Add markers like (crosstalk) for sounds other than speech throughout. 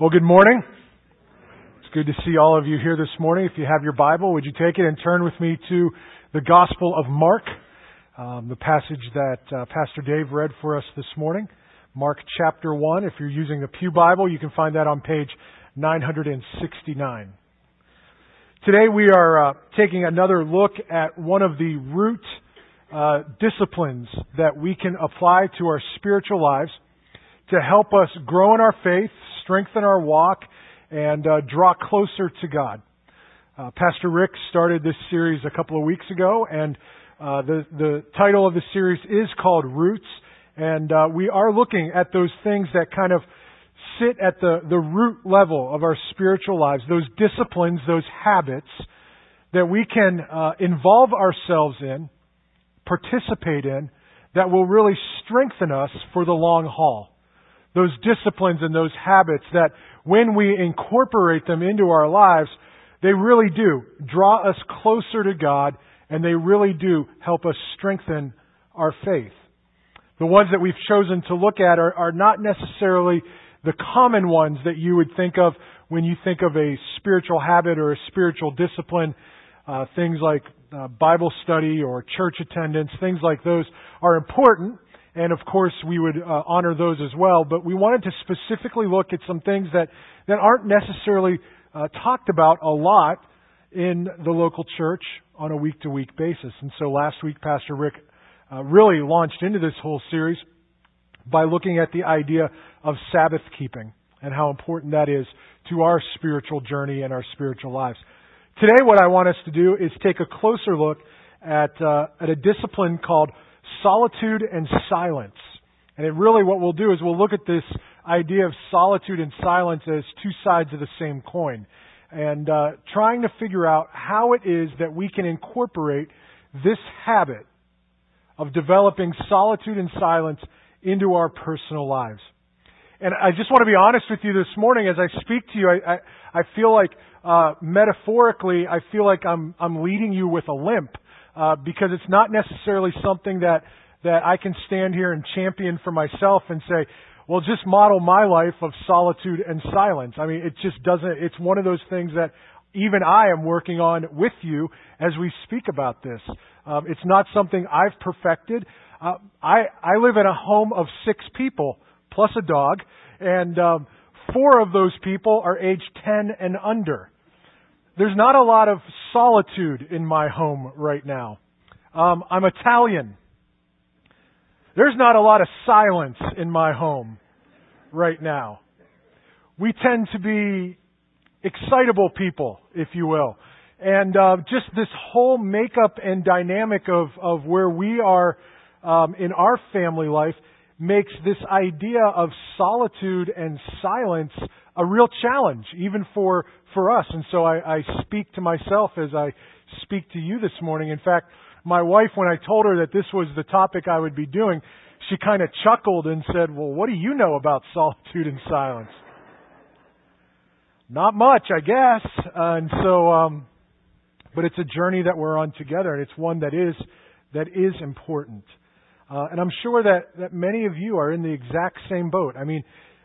Well, good morning. It's good to see all of you here this morning. If you have your Bible, would you take it and turn with me to the Gospel of Mark, um, the passage that uh, Pastor Dave read for us this morning. Mark chapter 1. If you're using the Pew Bible, you can find that on page 969. Today we are uh, taking another look at one of the root uh, disciplines that we can apply to our spiritual lives to help us grow in our faith, strengthen our walk, and uh, draw closer to God. Uh, Pastor Rick started this series a couple of weeks ago, and uh, the the title of the series is called Roots, and uh, we are looking at those things that kind of sit at the the root level of our spiritual lives, those disciplines, those habits that we can uh, involve ourselves in, participate in, that will really strengthen us for the long haul those disciplines and those habits that when we incorporate them into our lives, they really do draw us closer to God and they really do help us strengthen our faith. The ones that we've chosen to look at are, are not necessarily the common ones that you would think of when you think of a spiritual habit or a spiritual discipline. Uh, things like uh, Bible study or church attendance, things like those are important. And of course, we would uh, honor those as well. But we wanted to specifically look at some things that, that aren't necessarily uh, talked about a lot in the local church on a week to week basis. And so last week, Pastor Rick uh, really launched into this whole series by looking at the idea of Sabbath keeping and how important that is to our spiritual journey and our spiritual lives. Today, what I want us to do is take a closer look at, uh, at a discipline called solitude and silence. And it really, what we'll do is we'll look at this idea of solitude and silence as two sides of the same coin. And uh, trying to figure out how it is that we can incorporate this habit of developing solitude and silence into our personal lives. And I just want to be honest with you this morning as I speak to you. I, I, I feel like, uh, metaphorically, I feel like I'm, I'm leading you with a limp uh, because it's not necessarily something that that I can stand here and champion for myself and say, well, just model my life of solitude and silence. I mean, it just doesn't. It's one of those things that even I am working on with you as we speak about this. Um, it's not something I've perfected. Uh, I I live in a home of six people plus a dog, and um, four of those people are aged ten and under. There's not a lot of solitude in my home right now. Um, I'm Italian. There's not a lot of silence in my home right now. We tend to be excitable people, if you will. And uh, just this whole makeup and dynamic of, of where we are um, in our family life makes this idea of solitude and silence a real challenge, even for, for us. And so I, I speak to myself as I speak to you this morning. In fact, my wife, when I told her that this was the topic I would be doing, she kind of chuckled and said, Well, what do you know about solitude and silence? Not much, I guess. Uh, and so, um, but it's a journey that we're on together, and it's one that is that is important. Uh, and I'm sure that, that many of you are in the exact same boat. I mean,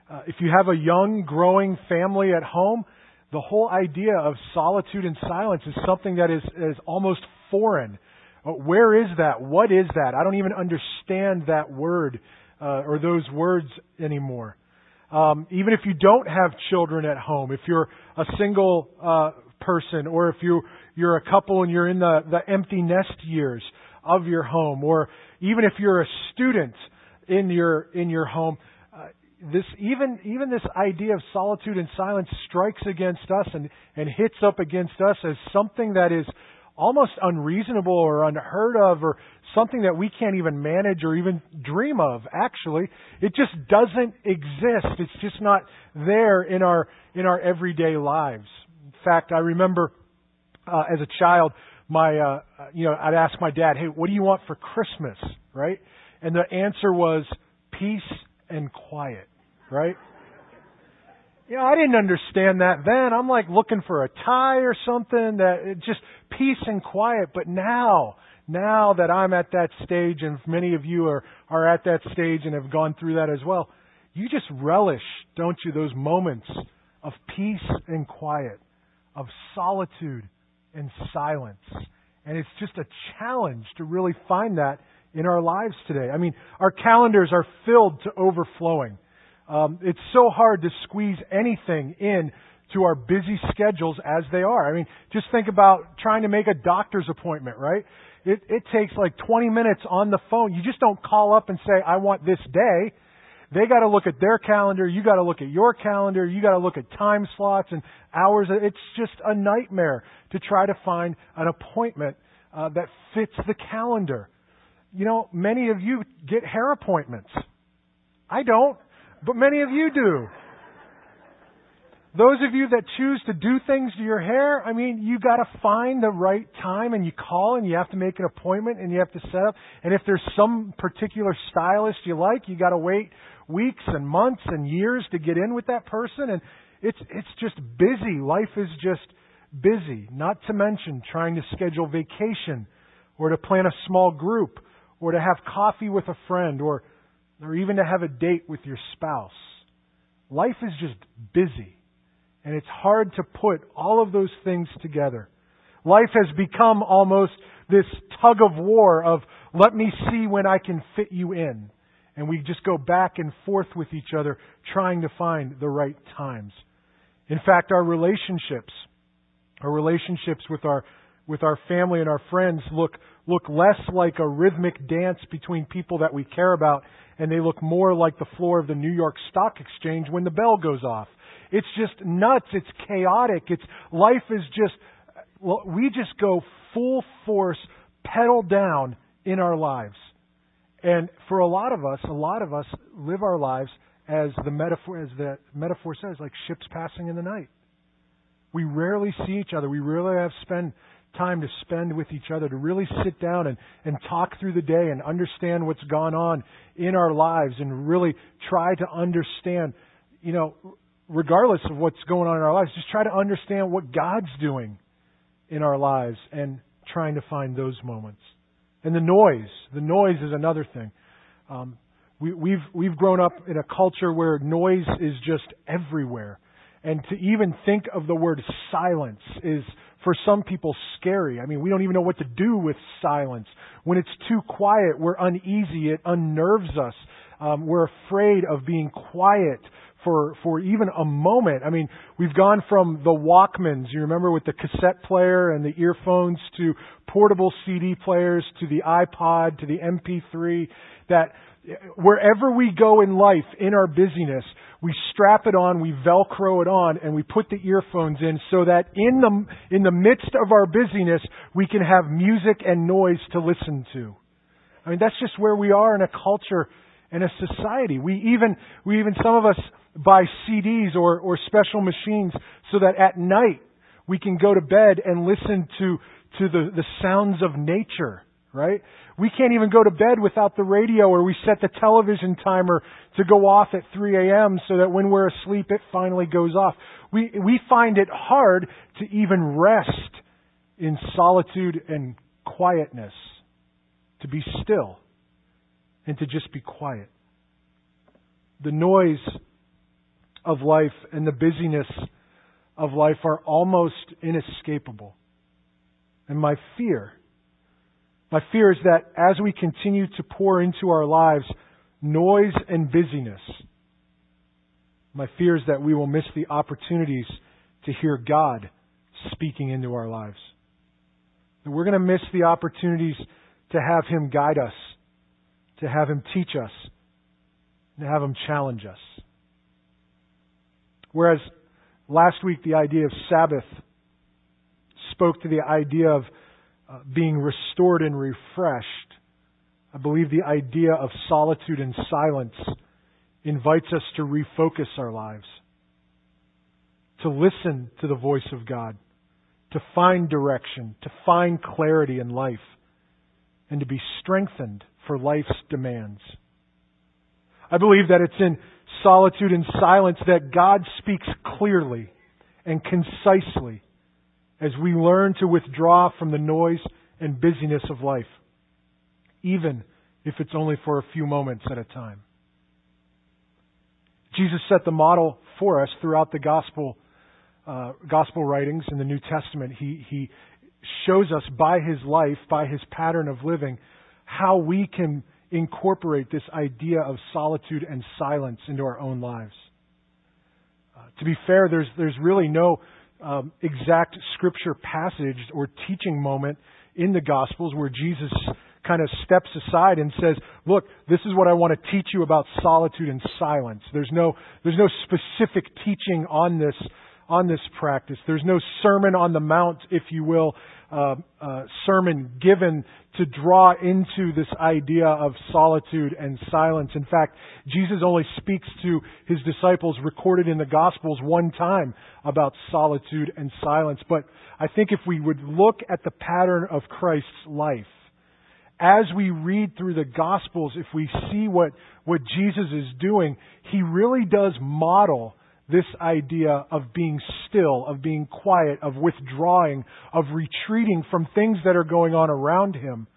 uh, if you have a young, growing family at home, the whole idea of solitude and silence is something that is, is almost foreign. Uh, where is that? What is that? I don't even understand that word uh, or those words anymore. Um, even if you don't have children at home, if you're a single uh, person, or if you you're a couple and you're in the the empty nest years of your home, or even if you're a student in your in your home, this even even this idea of solitude and silence strikes against us and and hits up against us as something that is almost unreasonable or unheard of or something that we can't even manage or even dream of actually. It just doesn't exist. It's just not there in our in our everyday lives. In fact i remember uh, as a child my uh you know i'd ask my dad hey what do you want for christmas? Right? And the answer was peace and quiet, right? You know, I didn't understand that then. I'm like looking for a tie or something that just peace and quiet. But now, now that I'm at that stage, and many of you are are at that stage and have gone through that as well, you just relish, don't you, those moments of peace and quiet, of solitude and silence. And it's just a challenge to really find that in our lives today. I mean, our calendars are filled to overflowing. Um, it's so hard to squeeze anything in to our busy schedules as they are. I mean, just think about trying to make a doctor's appointment, right? It, it takes like 20 minutes on the phone. You just don't call up and say, I want this day. They got to look at their calendar. You got to look at your calendar. You got to look at time slots and hours. It's just a nightmare to try to find an appointment uh, that fits the calendar. You know, many of you get hair appointments. I don't, but many of you do. Those of you that choose to do things to your hair, I mean, you got to find the right time and you call and you have to make an appointment and you have to set up. And if there's some particular stylist you like, you got to wait weeks and months and years to get in with that person and it's it's just busy. Life is just busy. Not to mention trying to schedule vacation or to plan a small group or to have coffee with a friend or or even to have a date with your spouse. Life is just busy. And it's hard to put all of those things together. Life has become almost this tug of war of let me see when I can fit you in. And we just go back and forth with each other trying to find the right times. In fact, our relationships, our relationships with our with our family and our friends look look less like a rhythmic dance between people that we care about and they look more like the floor of the New York Stock Exchange when the bell goes off. It's just nuts, it's chaotic, it's life is just we just go full force pedal down in our lives. And for a lot of us, a lot of us live our lives as the metaphor, as the metaphor says, like ships passing in the night. We rarely see each other. We rarely have spend time to spend with each other, to really sit down and, and talk through the day and understand what's gone on in our lives and really try to understand, you know, regardless of what's going on in our lives, just try to understand what God's doing in our lives and trying to find those moments. And the noise. The noise is another thing. Um, we, we've we've grown up in a culture where noise is just everywhere, and to even think of the word silence is for some people scary. I mean, we don't even know what to do with silence. When it's too quiet, we're uneasy. It unnerves us. Um, we're afraid of being quiet for for even a moment. I mean, we've gone from the Walkmans, you remember with the cassette player and the earphones to portable CD players to the iPod to the MP3 that wherever we go in life in our busyness, we strap it on, we velcro it on and we put the earphones in so that in the in the midst of our busyness, we can have music and noise to listen to. I mean, that's just where we are in a culture and a society. We even we even some of us buy CDs or, or special machines so that at night we can go to bed and listen to, to the, the sounds of nature, right? We can't even go to bed without the radio or we set the television timer to go off at 3 a.m. so that when we're asleep it finally goes off. We, we find it hard to even rest in solitude and quietness, to be still and to just be quiet. The noise of life and the busyness of life are almost inescapable. And my fear, my fear is that as we continue to pour into our lives noise and busyness, my fear is that we will miss the opportunities to hear God speaking into our lives. That we're going to miss the opportunities to have Him guide us, to have Him teach us, to have Him challenge us. Whereas last week the idea of Sabbath spoke to the idea of uh, being restored and refreshed, I believe the idea of solitude and silence invites us to refocus our lives, to listen to the voice of God, to find direction, to find clarity in life, and to be strengthened for life's demands. I believe that it's in solitude and silence that God speaks clearly and concisely as we learn to withdraw from the noise and busyness of life, even if it's only for a few moments at a time. Jesus set the model for us throughout the gospel uh, gospel writings in the New Testament. He he shows us by his life, by his pattern of living, how we can incorporate this idea of solitude and silence into our own lives. Uh, to be fair, there's there's really no um, exact scripture passage or teaching moment in the Gospels where Jesus kind of steps aside and says, "Look, this is what I want to teach you about solitude and silence." There's no there's no specific teaching on this on this practice. There's no sermon on the mount, if you will, uh, uh, sermon given to draw into this idea of solitude and silence. In fact, Jesus only speaks to his disciples recorded in the Gospels one time about solitude and silence. But I think if we would look at the pattern of Christ's life, as we read through the Gospels, if we see what, what Jesus is doing, he really does model this idea of being still, of being quiet, of withdrawing, of retreating from things that are going on around him.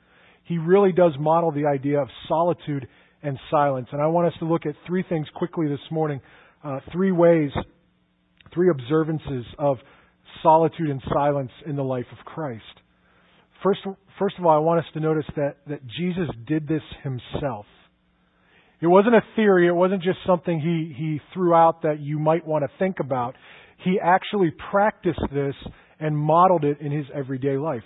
He really does model the idea of solitude and silence. And I want us to look at three things quickly this morning, uh, three ways, three observances of solitude and silence in the life of Christ. First, first of all, I want us to notice that, that Jesus did this himself. It wasn't a theory. It wasn't just something he, he threw out that you might want to think about. He actually practiced this and modeled it in his everyday life.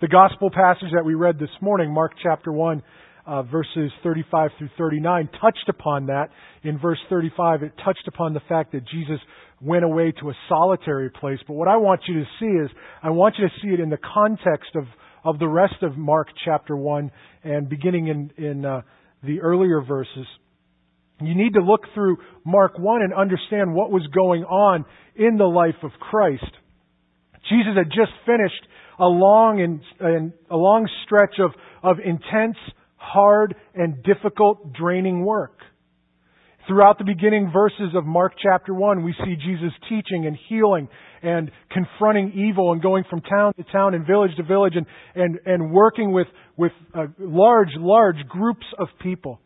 The gospel passage that we read this morning, Mark chapter 1, uh, verses 35 through 39, touched upon that. In verse 35, it touched upon the fact that Jesus went away to a solitary place. But what I want you to see is, I want you to see it in the context of, of the rest of Mark chapter 1 and beginning in, in uh, the earlier verses. You need to look through Mark 1 and understand what was going on in the life of Christ. Jesus had just finished a long and, and a long stretch of, of intense, hard, and difficult, draining work. Throughout the beginning verses of Mark chapter 1, we see Jesus teaching and healing and confronting evil and going from town to town and village to village and, and, and working with, with uh, large, large groups of people.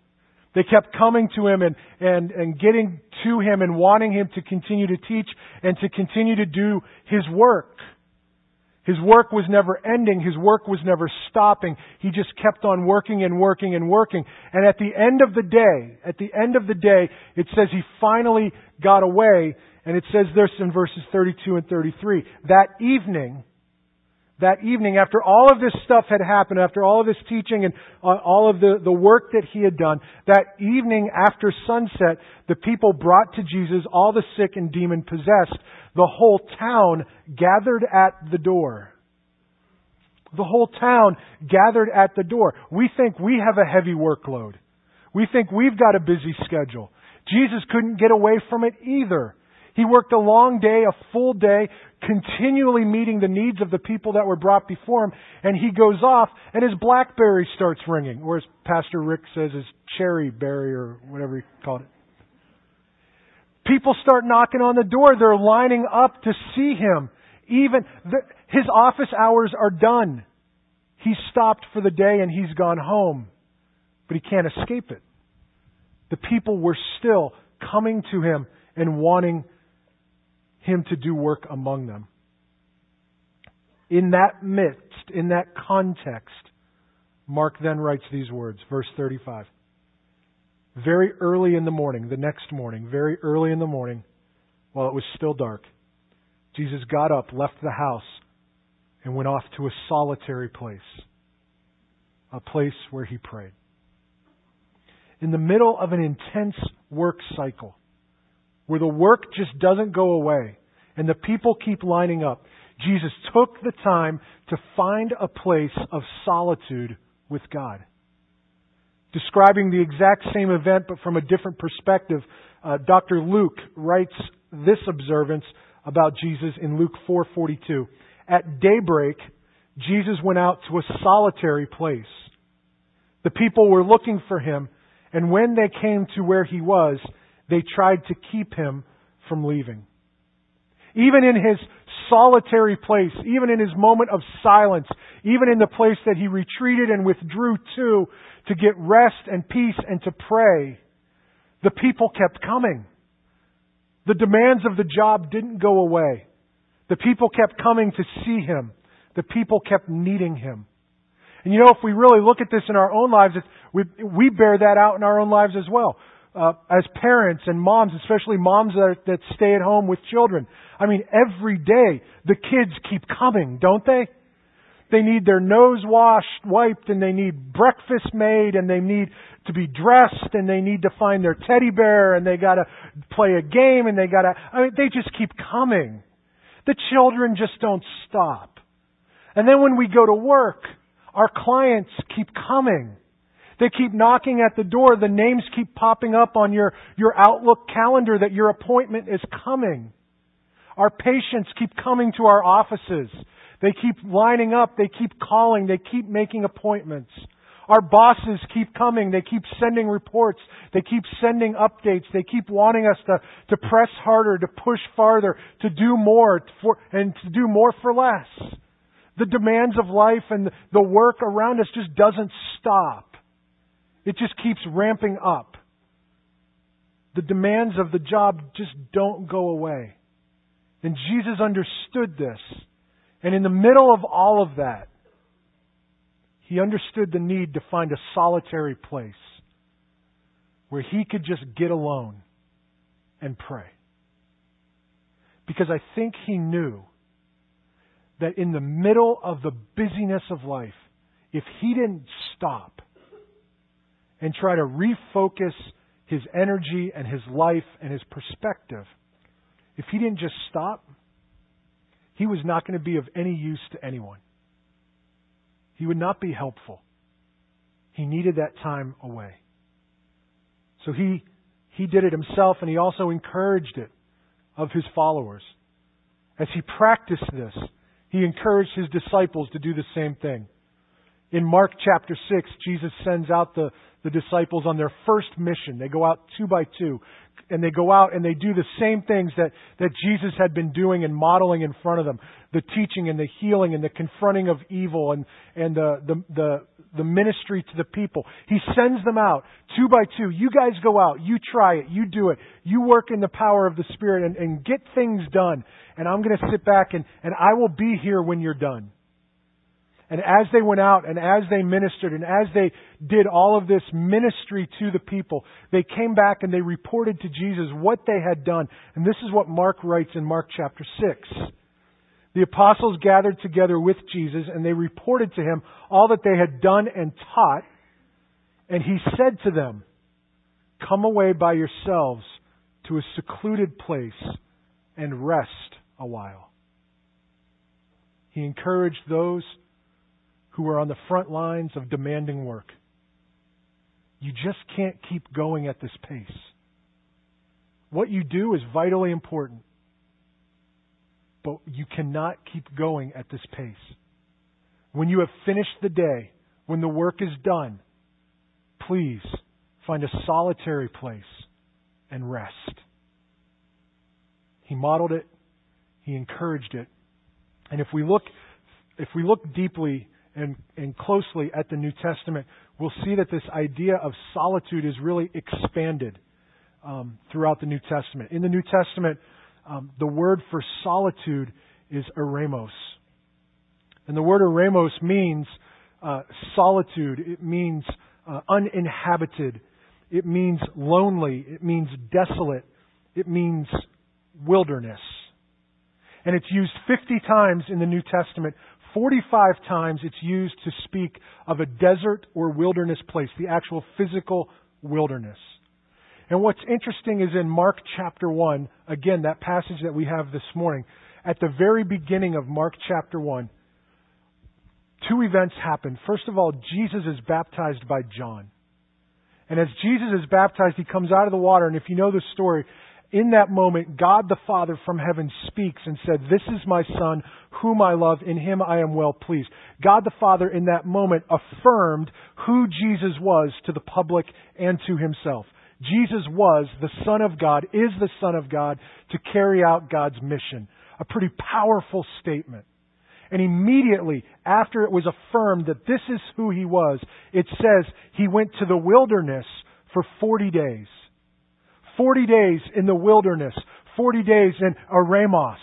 They kept coming to him and, and, and getting to him and wanting him to continue to teach and to continue to do his work. His work was never ending. His work was never stopping. He just kept on working and working and working. And at the end of the day, at the end of the day, it says he finally got away. And it says this in verses 32 and 33. That evening, that evening, after all of this stuff had happened, after all of his teaching and uh, all of the, the work that he had done, that evening after sunset, the people brought to Jesus all the sick and demon possessed. The whole town gathered at the door. The whole town gathered at the door. We think we have a heavy workload. We think we've got a busy schedule. Jesus couldn't get away from it either. He worked a long day, a full day, continually meeting the needs of the people that were brought before him, and he goes off, and his blackberry starts ringing, or as Pastor Rick says, his cherry berry, or whatever he called it. People start knocking on the door. They're lining up to see him. Even the, his office hours are done. He's stopped for the day and he's gone home, but he can't escape it. The people were still coming to him and wanting him to do work among them. In that midst, in that context, Mark then writes these words, verse 35. Very early in the morning, the next morning, very early in the morning, while it was still dark, Jesus got up, left the house, and went off to a solitary place, a place where he prayed. In the middle of an intense work cycle, where the work just doesn't go away and the people keep lining up, Jesus took the time to find a place of solitude with God. Describing the exact same event but from a different perspective, uh, Dr. Luke writes this observance about Jesus in Luke 4:42. At daybreak, Jesus went out to a solitary place. The people were looking for him, and when they came to where he was, they tried to keep him from leaving. Even in his solitary place, even in his moment of silence, even in the place that he retreated and withdrew to, to get rest and peace and to pray, the people kept coming. The demands of the job didn't go away. The people kept coming to see him. The people kept needing him. And you know, if we really look at this in our own lives, we, we bear that out in our own lives as well. Uh, as parents and moms, especially moms that, that stay at home with children. I mean, every day the kids keep coming, don't they? They need their nose washed, wiped, and they need breakfast made, and they need to be dressed, and they need to find their teddy bear, and they gotta play a game, and they gotta, I mean, they just keep coming. The children just don't stop. And then when we go to work, our clients keep coming. They keep knocking at the door. The names keep popping up on your, your Outlook calendar that your appointment is coming. Our patients keep coming to our offices. They keep lining up. They keep calling. They keep making appointments. Our bosses keep coming. They keep sending reports. They keep sending updates. They keep wanting us to, to press harder, to push farther, to do more for, and to do more for less. The demands of life and the work around us just doesn't stop. It just keeps ramping up. The demands of the job just don't go away. And Jesus understood this. And in the middle of all of that, he understood the need to find a solitary place where he could just get alone and pray. Because I think he knew that in the middle of the busyness of life, if he didn't stop and try to refocus his energy and his life and his perspective, if he didn't just stop, he was not going to be of any use to anyone. He would not be helpful. He needed that time away. So he, he did it himself and he also encouraged it of his followers. As he practiced this, he encouraged his disciples to do the same thing. In Mark chapter 6, Jesus sends out the, the disciples on their first mission. They go out two by two, and they go out and they do the same things that, that Jesus had been doing and modeling in front of them. The teaching and the healing and the confronting of evil and, and the, the, the, the ministry to the people. He sends them out two by two. You guys go out. You try it. You do it. You work in the power of the Spirit and, and get things done. And I'm going to sit back and, and I will be here when you're done. And as they went out and as they ministered and as they did all of this ministry to the people, they came back and they reported to Jesus what they had done. And this is what Mark writes in Mark chapter 6. The apostles gathered together with Jesus and they reported to him all that they had done and taught. And he said to them, Come away by yourselves to a secluded place and rest a while. He encouraged those who are on the front lines of demanding work. You just can't keep going at this pace. What you do is vitally important, but you cannot keep going at this pace. When you have finished the day, when the work is done, please find a solitary place and rest. He modeled it, he encouraged it. And if we look if we look deeply and, and closely at the New Testament, we'll see that this idea of solitude is really expanded um, throughout the New Testament. In the New Testament, um, the word for solitude is eremos. And the word eremos means uh, solitude, it means uh, uninhabited, it means lonely, it means desolate, it means wilderness. And it's used 50 times in the New Testament 45 times it's used to speak of a desert or wilderness place, the actual physical wilderness. And what's interesting is in Mark chapter 1, again, that passage that we have this morning, at the very beginning of Mark chapter 1, two events happen. First of all, Jesus is baptized by John. And as Jesus is baptized, he comes out of the water. And if you know the story, in that moment, God the Father from heaven speaks and said, This is my Son, whom I love. In him I am well pleased. God the Father in that moment affirmed who Jesus was to the public and to himself. Jesus was the Son of God, is the Son of God to carry out God's mission. A pretty powerful statement. And immediately after it was affirmed that this is who he was, it says he went to the wilderness for 40 days. 40 days in the wilderness, 40 days in Eremos,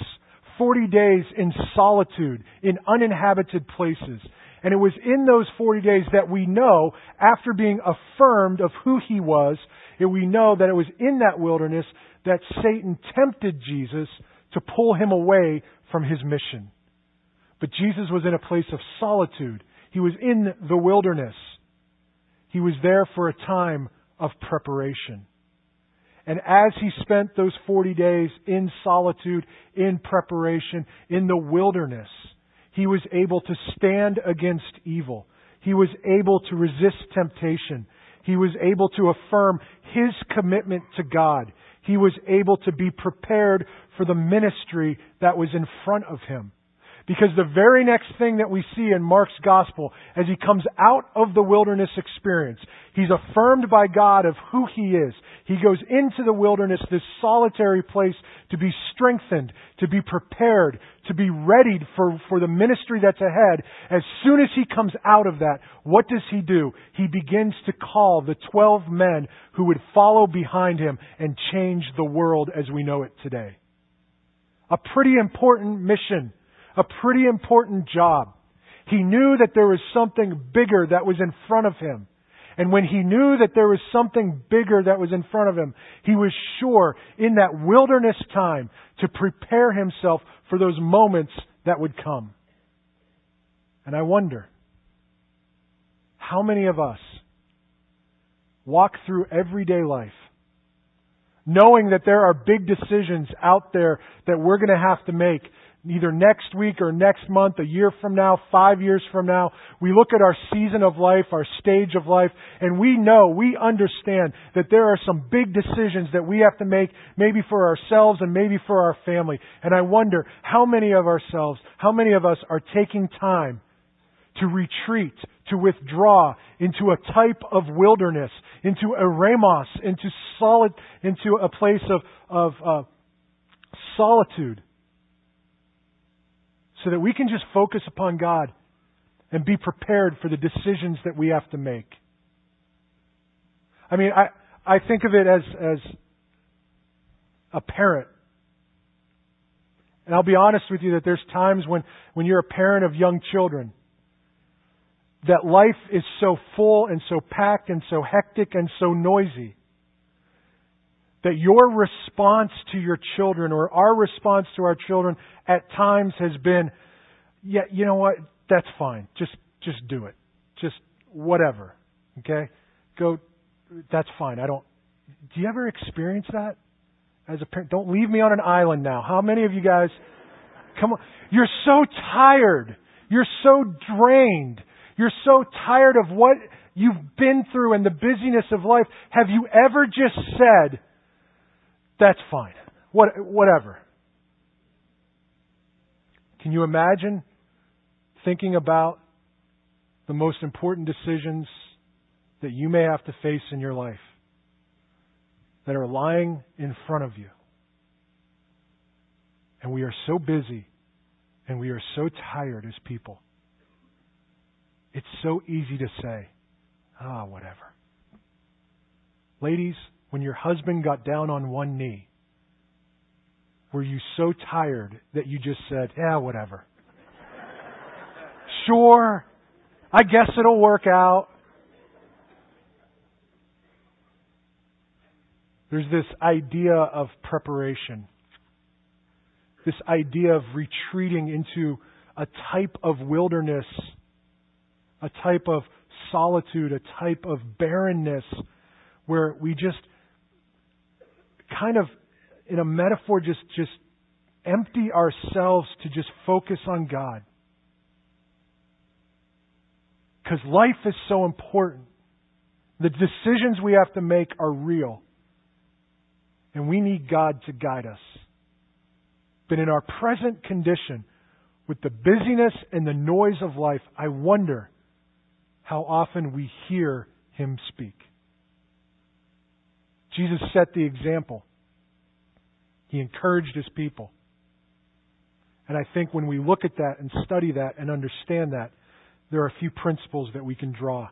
40 days in solitude, in uninhabited places. And it was in those 40 days that we know, after being affirmed of who he was, we know that it was in that wilderness that Satan tempted Jesus to pull him away from his mission. But Jesus was in a place of solitude. He was in the wilderness. He was there for a time of preparation. And as he spent those 40 days in solitude, in preparation, in the wilderness, he was able to stand against evil. He was able to resist temptation. He was able to affirm his commitment to God. He was able to be prepared for the ministry that was in front of him. Because the very next thing that we see in Mark's gospel, as he comes out of the wilderness experience, he's affirmed by God of who he is. He goes into the wilderness, this solitary place, to be strengthened, to be prepared, to be readied for, for the ministry that's ahead. As soon as he comes out of that, what does he do? He begins to call the twelve men who would follow behind him and change the world as we know it today. A pretty important mission a pretty important job. He knew that there was something bigger that was in front of him. And when he knew that there was something bigger that was in front of him, he was sure in that wilderness time to prepare himself for those moments that would come. And I wonder, how many of us walk through everyday life knowing that there are big decisions out there that we're going to have to make either next week or next month, a year from now, five years from now. We look at our season of life, our stage of life, and we know, we understand that there are some big decisions that we have to make, maybe for ourselves and maybe for our family. And I wonder how many of ourselves, how many of us are taking time to retreat, to withdraw into a type of wilderness, into eremos, into solid, into a place of, of uh, solitude so that we can just focus upon God and be prepared for the decisions that we have to make. I mean, I, I think of it as, as a parent. And I'll be honest with you that there's times when, when you're a parent of young children that life is so full and so packed and so hectic and so noisy that your response to your children or our response to our children at times has been, yeah, you know what? That's fine. Just, just do it. Just whatever. Okay? Go, that's fine. I don't, do you ever experience that as a parent? Don't leave me on an island now. How many of you guys, come on, you're so tired. You're so drained. You're so tired of what you've been through and the busyness of life. Have you ever just said, that's fine. What, whatever. Can you imagine thinking about the most important decisions that you may have to face in your life that are lying in front of you? And we are so busy and we are so tired as people. It's so easy to say, ah, whatever. Ladies, when your husband got down on one knee, were you so tired that you just said, yeah, whatever? sure, I guess it'll work out. There's this idea of preparation, this idea of retreating into a type of wilderness, a type of solitude, a type of barrenness where we just kind of, in a metaphor, just, just empty ourselves to just focus on God. Because life is so important. The decisions we have to make are real. And we need God to guide us. But in our present condition, with the busyness and the noise of life, I wonder how often we hear Him speak. Jesus set the example. He encouraged his people. And I think when we look at that and study that and understand that, there are a few principles that we can draw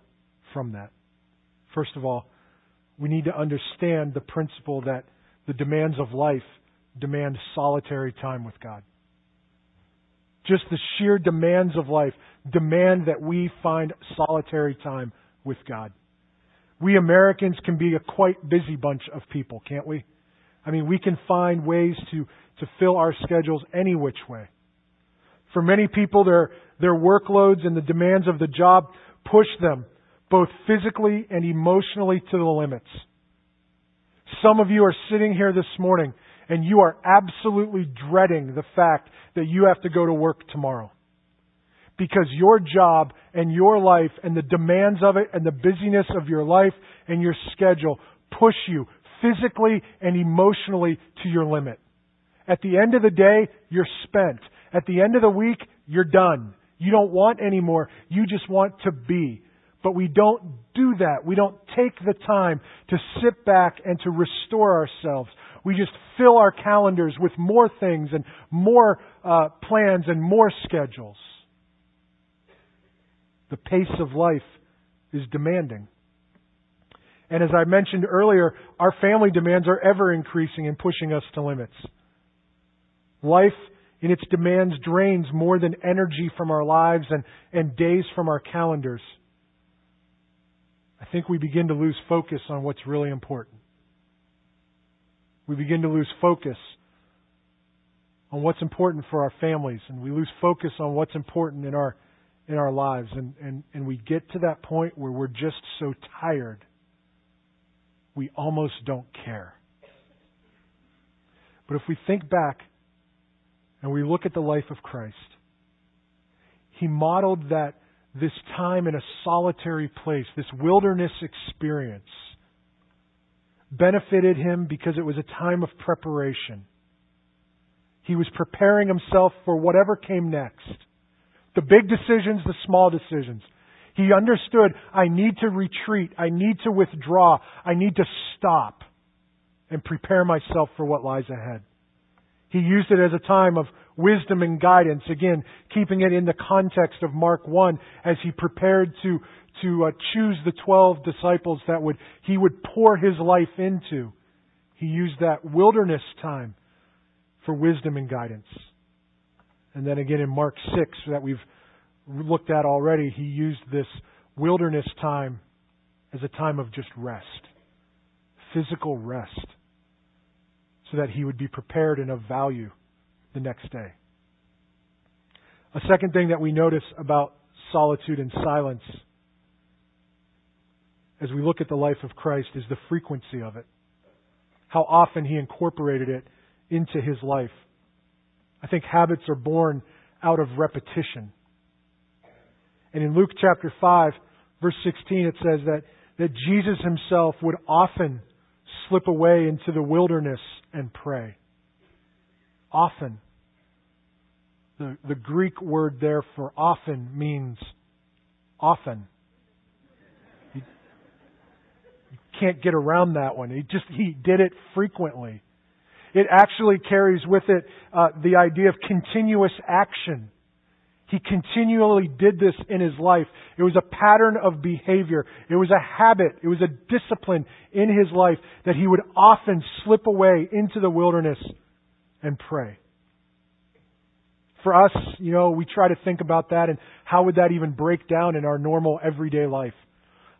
from that. First of all, we need to understand the principle that the demands of life demand solitary time with God. Just the sheer demands of life demand that we find solitary time with God. We Americans can be a quite busy bunch of people, can't we? I mean, we can find ways to, to fill our schedules any which way. For many people, their, their workloads and the demands of the job push them both physically and emotionally to the limits. Some of you are sitting here this morning and you are absolutely dreading the fact that you have to go to work tomorrow. Because your job and your life and the demands of it and the busyness of your life and your schedule push you physically and emotionally to your limit. At the end of the day, you're spent. At the end of the week, you're done. You don't want any more. You just want to be. But we don't do that. We don't take the time to sit back and to restore ourselves. We just fill our calendars with more things and more uh, plans and more schedules. The pace of life is demanding. And as I mentioned earlier, our family demands are ever increasing and pushing us to limits. Life in its demands drains more than energy from our lives and, and days from our calendars. I think we begin to lose focus on what's really important. We begin to lose focus on what's important for our families, and we lose focus on what's important in our in our lives, and, and, and we get to that point where we're just so tired we almost don't care. But if we think back and we look at the life of Christ, he modeled that this time in a solitary place, this wilderness experience, benefited him because it was a time of preparation. He was preparing himself for whatever came next. The big decisions, the small decisions. He understood, I need to retreat. I need to withdraw. I need to stop and prepare myself for what lies ahead. He used it as a time of wisdom and guidance. Again, keeping it in the context of Mark 1 as he prepared to, to uh, choose the 12 disciples that would, he would pour his life into. He used that wilderness time for wisdom and guidance. And then again in Mark 6 that we've looked at already, he used this wilderness time as a time of just rest, physical rest, so that he would be prepared and of value the next day. A second thing that we notice about solitude and silence as we look at the life of Christ is the frequency of it. How often he incorporated it into his life. I think habits are born out of repetition. And in Luke chapter 5, verse 16, it says that, that Jesus himself would often slip away into the wilderness and pray. Often. The, the Greek word there for often means often. You, you can't get around that one. He just, he did it frequently. It actually carries with it uh, the idea of continuous action. He continually did this in his life. It was a pattern of behavior. It was a habit. It was a discipline in his life that he would often slip away into the wilderness and pray. For us, you know, we try to think about that and how would that even break down in our normal everyday life.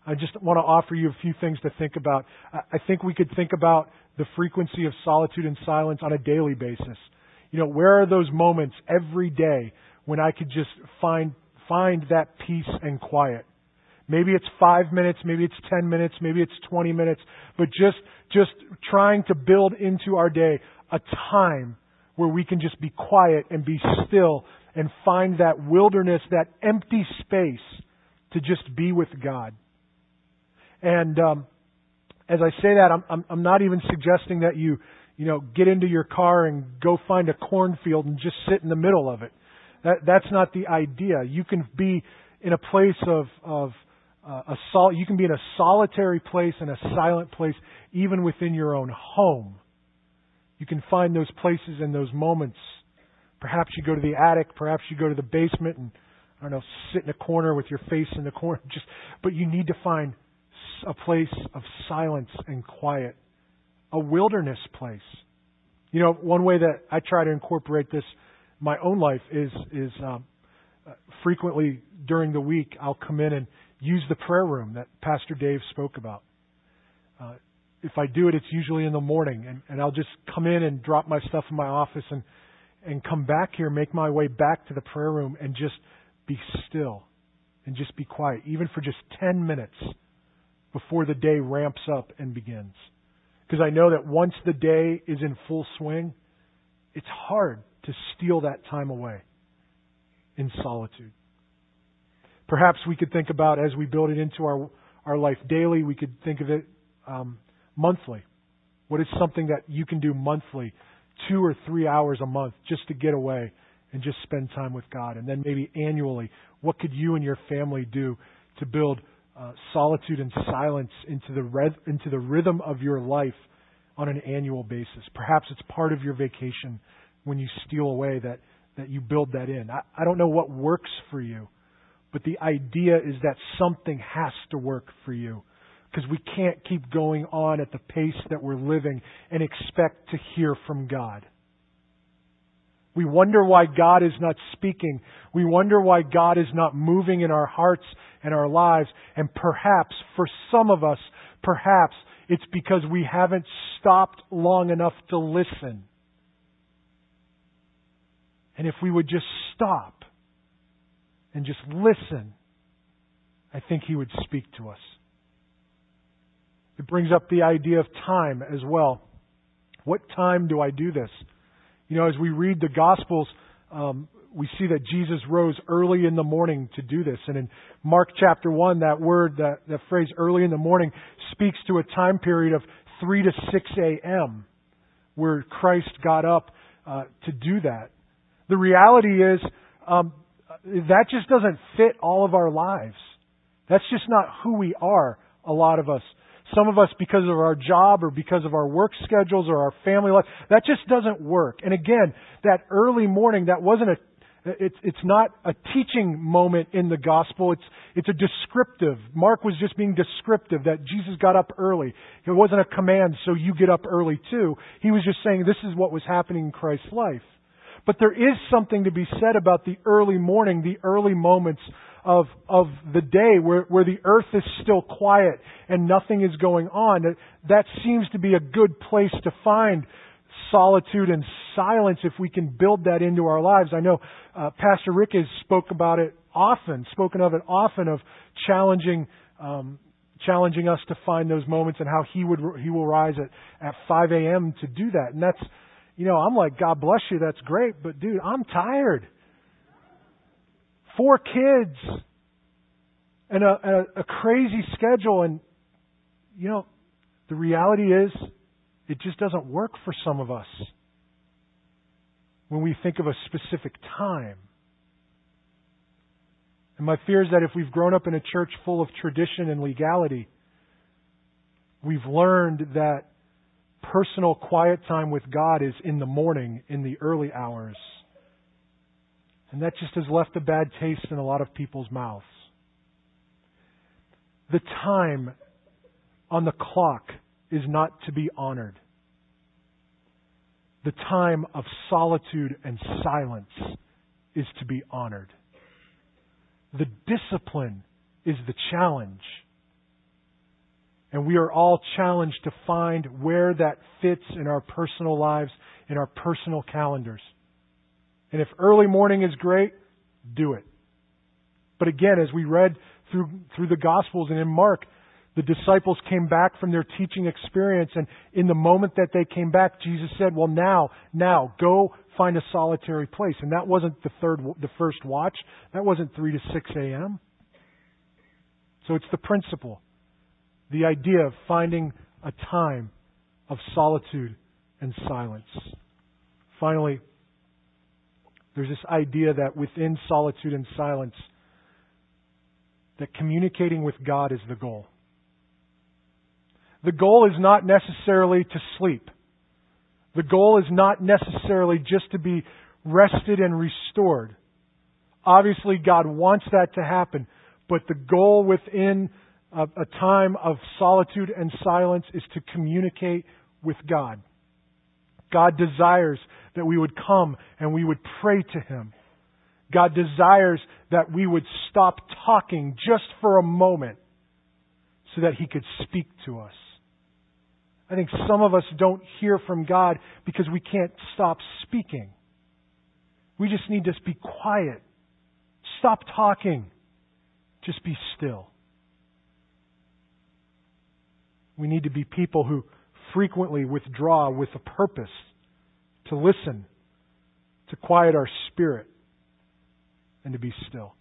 I just want to offer you a few things to think about. I think we could think about the frequency of solitude and silence on a daily basis. You know, where are those moments every day when I could just find find that peace and quiet. Maybe it's five minutes, maybe it's ten minutes, maybe it's twenty minutes, but just just trying to build into our day a time where we can just be quiet and be still and find that wilderness, that empty space to just be with God. And um, as I say that, I'm, I'm, I'm not even suggesting that you, you know, get into your car and go find a cornfield and just sit in the middle of it. That, that's not the idea. You can be in a place of, of uh, a sol- you can be in a solitary place and a silent place, even within your own home. You can find those places and those moments. Perhaps you go to the attic, perhaps you go to the basement and I don't know, sit in a corner with your face in the corner. (laughs) Just, but you need to find a place of silence and quiet, a wilderness place. You know, one way that I try to incorporate this in my own life is is um, frequently during the week I'll come in and use the prayer room that Pastor Dave spoke about. Uh, if I do it, it's usually in the morning, and, and I'll just come in and drop my stuff in my office and and come back here, make my way back to the prayer room, and just be still and just be quiet, even for just ten minutes before the day ramps up and begins. Because I know that once the day is in full swing, it's hard to steal that time away in solitude. Perhaps we could think about as we build it into our our life daily, we could think of it um, monthly. What is something that you can do monthly, two or three hours a month, just to get away and just spend time with God? And then maybe annually, what could you and your family do to build uh, solitude and silence into the red, into the rhythm of your life on an annual basis? Perhaps it's part of your vacation when you steal away that that you build that in. I, I don't know what works for you, but the idea is that something has to work for you because we can't keep going on at the pace that we're living and expect to hear from God. We wonder why God is not speaking. We wonder why God is not moving in our hearts and our lives. And perhaps, for some of us, perhaps it's because we haven't stopped long enough to listen. And if we would just stop and just listen, I think He would speak to us. It brings up the idea of time as well. What time do I do this? You know, as we read the Gospels, um, we see that Jesus rose early in the morning to do this. And in Mark chapter 1, that word, that, that phrase early in the morning, speaks to a time period of 3 to 6 a.m., where Christ got up uh, to do that. The reality is, um, that just doesn't fit all of our lives. That's just not who we are, a lot of us. Some of us, because of our job or because of our work schedules or our family life, that just doesn't work. And again, that early morning, that wasn't a it's, it's not a teaching moment in the gospel. It's, it's a descriptive. Mark was just being descriptive that Jesus got up early. It wasn't a command, so you get up early too. He was just saying this is what was happening in Christ's life. But there is something to be said about the early morning, the early moments of, of the day where, where the earth is still quiet and nothing is going on. That, seems to be a good place to find solitude and silence if we can build that into our lives. I know uh, Pastor Rick has spoke about it often, spoken of it often, of challenging um, challenging us to find those moments and how he would he will rise at at 5 a.m. to do that. And that's you know I'm like God bless you, that's great, but dude, I'm tired four kids and a, a, a crazy schedule. And, you know, the reality is it just doesn't work for some of us when we think of a specific time. And my fear is that if we've grown up in a church full of tradition and legality, we've learned that personal quiet time with God is in the morning, in the early hours. And that just has left a bad taste in a lot of people's mouths. The time on the clock is not to be honored. The time of solitude and silence is to be honored. The discipline is the challenge. And we are all challenged to find where that fits in our personal lives, in our personal calendars. And if early morning is great, do it. But again, as we read through, through the Gospels and in Mark, the disciples came back from their teaching experience, and in the moment that they came back, Jesus said, Well, now, now, go find a solitary place. And that wasn't the third, the first watch. That wasn't 3 to 6 a.m. So it's the principle. The idea of finding a time of solitude and silence. Finally, there's this idea that within solitude and silence, that communicating with God is the goal. The goal is not necessarily to sleep. The goal is not necessarily just to be rested and restored. Obviously, God wants that to happen, but the goal within a, a time of solitude and silence is to communicate with God. God desires that we would come and we would pray to Him. God desires that we would stop talking just for a moment so that He could speak to us. I think some of us don't hear from God because we can't stop speaking. We just need to be quiet. Stop talking. Just be still. We need to be people who frequently withdraw with a purpose to listen, to quiet our spirit, and to be still.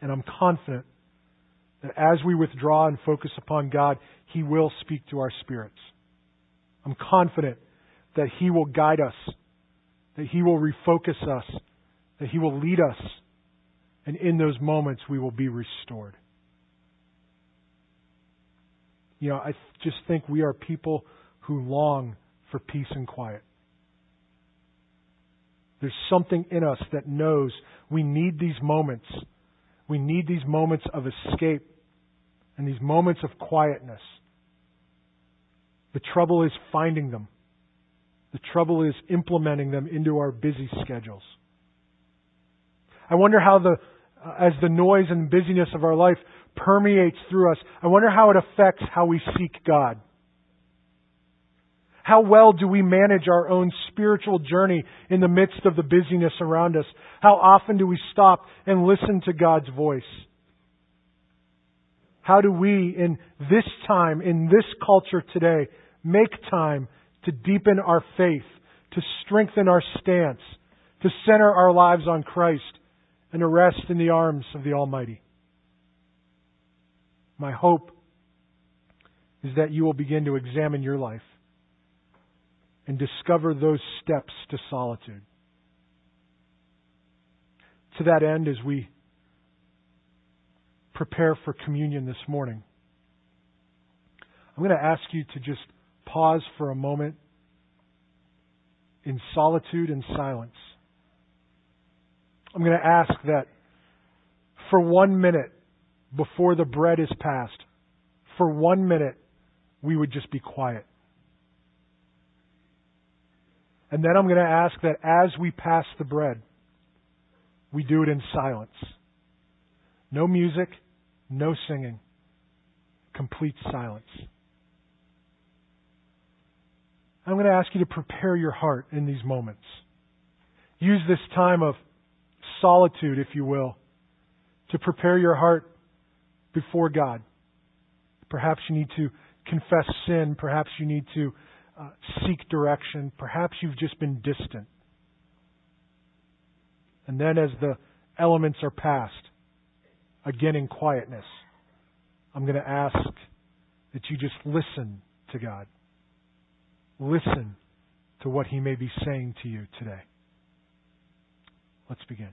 And I'm confident that as we withdraw and focus upon God, He will speak to our spirits. I'm confident that He will guide us, that He will refocus us, that He will lead us, and in those moments we will be restored. You know, I just think we are people who long for peace and quiet. There's something in us that knows we need these moments. We need these moments of escape and these moments of quietness. The trouble is finding them. The trouble is implementing them into our busy schedules. I wonder how the, as the noise and busyness of our life permeates through us, I wonder how it affects how we seek God. How well do we manage our own spiritual journey in the midst of the busyness around us? How often do we stop and listen to God's voice? How do we, in this time, in this culture today, make time to deepen our faith, to strengthen our stance, to center our lives on Christ, and to rest in the arms of the Almighty? My hope is that you will begin to examine your life and discover those steps to solitude. To that end, as we prepare for communion this morning, I'm going to ask you to just pause for a moment in solitude and silence. I'm going to ask that for one minute before the bread is passed, for one minute, we would just be quiet. And then I'm going to ask that as we pass the bread, we do it in silence. No music, no singing, complete silence. I'm going to ask you to prepare your heart in these moments. Use this time of solitude, if you will, to prepare your heart before God. Perhaps you need to confess sin. Perhaps you need to uh, seek direction. Perhaps you've just been distant. And then, as the elements are passed, again in quietness, I'm going to ask that you just listen to God. Listen to what He may be saying to you today. Let's begin.